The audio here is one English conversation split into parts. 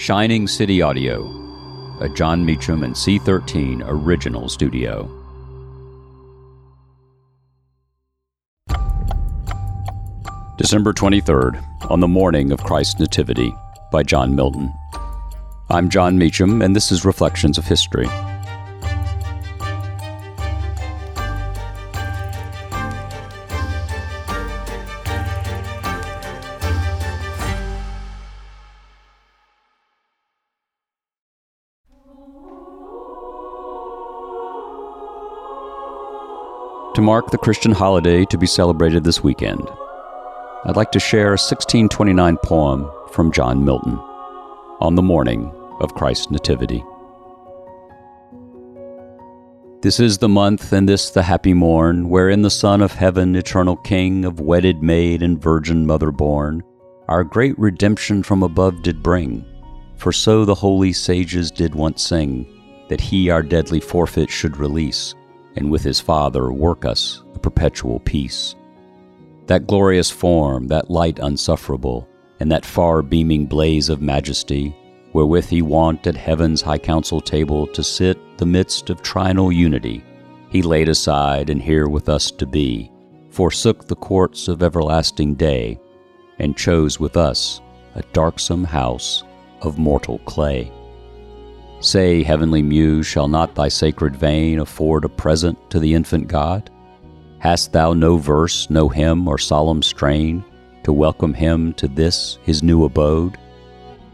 Shining City Audio, a Jon Meacham and C13 original studio. December 23rd, on the morning of Christ's Nativity, by John Milton. I'm Jon Meacham, and this is Reflections of History. To mark the Christian holiday to be celebrated this weekend, I'd like to share a 1629 poem from John Milton on the morning of Christ's Nativity. This is the month, and this the happy morn, wherein the Son of Heaven, eternal King, of wedded maid and virgin mother born, our great redemption from above did bring. For so the holy sages did once sing, that he our deadly forfeit should release and with his Father work us a perpetual peace. That glorious form, that light unsufferable, and that far beaming blaze of majesty, wherewith he wont at heaven's high council table to sit the midst of trinal unity, he laid aside and here with us to be, forsook the courts of everlasting day, and chose with us a darksome house of mortal clay. Say, heavenly muse, shall not thy sacred vein afford a present to the infant God? Hast thou no verse, no hymn, or solemn strain to welcome him to this his new abode?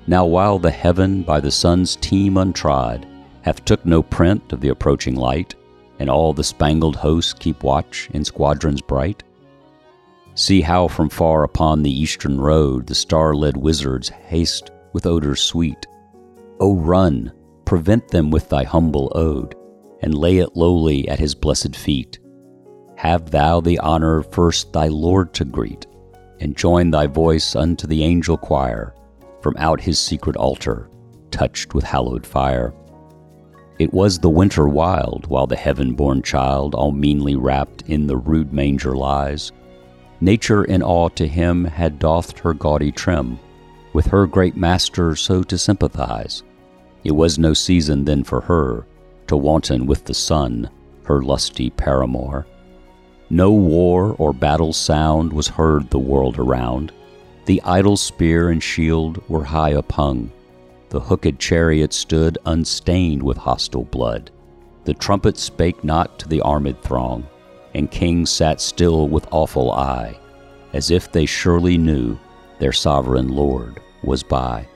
Now while the heaven by the sun's team untrod hath took no print of the approaching light, and all the spangled hosts keep watch in squadrons bright, See how from far upon the eastern road the star-led wizards haste with odors sweet. O run, prevent them with thy humble ode, and lay it lowly at his blessed feet. Have thou the honor first thy Lord to greet, and join thy voice unto the angel choir from out his secret altar, touched with hallowed fire. It was the winter wild, while the heaven born child, all meanly wrapped in the rude manger lies. Nature in awe to him had doffed her gaudy trim, with her great master so to sympathize. It was no season then for her to wanton with the sun, her lusty paramour. No war or battle sound was heard the world around. The idle spear and shield were high uphung. The hooked chariot stood unstained with hostile blood. The trumpet spake not to the armed throng, and kings sat still with awful eye, as if they surely knew their sovereign Lord was by.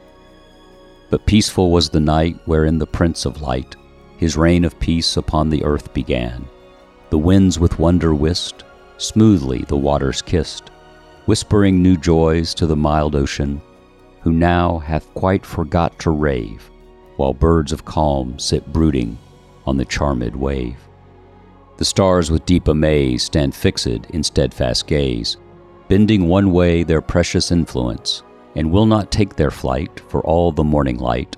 But peaceful was the night wherein the Prince of Light his reign of peace upon the earth began. The winds with wonder whist, smoothly the waters kissed, whispering new joys to the mild ocean, who now hath quite forgot to rave, while birds of calm sit brooding on the charmed wave. The stars with deep amaze stand fixed in steadfast gaze, bending one way their precious influence, and will not take their flight for all the morning light,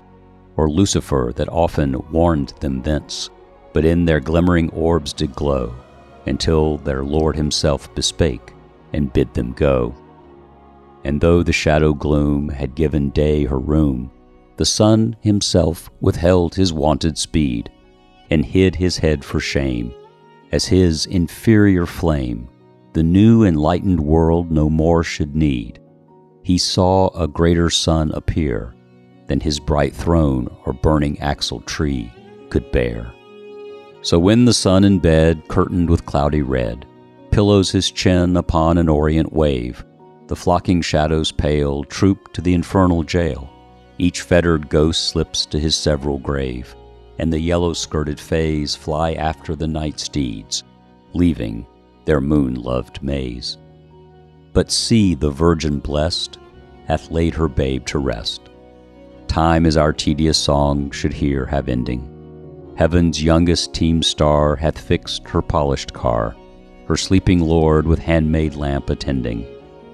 or Lucifer that often warned them thence, but in their glimmering orbs did glow, until their Lord himself bespake, and bid them go. And though the shadow gloom had given day her room, the sun himself withheld his wonted speed, and hid his head for shame, as his inferior flame the new enlightened world no more should need he saw a greater sun appear than his bright throne or burning axle tree could bear. So when the sun in bed, curtained with cloudy red, pillows his chin upon an orient wave, the flocking shadows pale troop to the infernal jail. Each fettered ghost slips to his several grave, and the yellow skirted fays fly after the night steeds, leaving their moon loved maze. But see, the Virgin blessed hath laid her babe to rest. Time as our tedious song should here have ending. Heaven's youngest team star hath fixed her polished car, her sleeping Lord with handmaid lamp attending,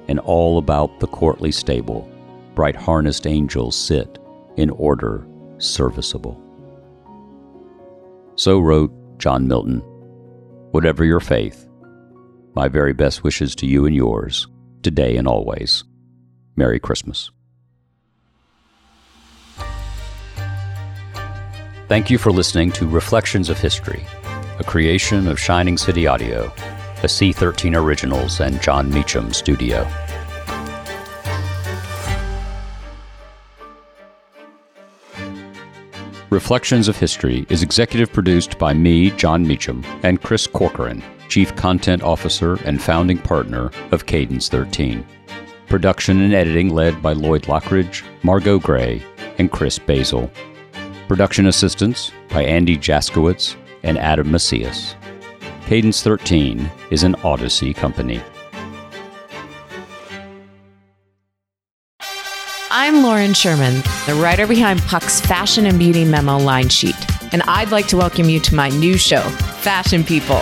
and all about the courtly stable, bright harnessed angels sit in order serviceable. So wrote John Milton. Whatever your faith, my very best wishes to you and yours, today and always. Merry Christmas. Thank you for listening to Reflections of History, a creation of Shining City Audio, a C13 Originals and Jon Meacham studio. Reflections of History is executive produced by me, Jon Meacham, and Chris Corcoran, Chief Content Officer and founding partner of Cadence 13. Production and editing led by Lloyd Lockridge, Margot Gray, and Chris Basil. Production assistance by Andy Jaskowitz and Adam Macias. Cadence 13 is an Odyssey company. I'm Lauren Sherman, the writer behind Puck's Fashion and Beauty Memo line sheet, and I'd like to welcome you to my new show, Fashion People.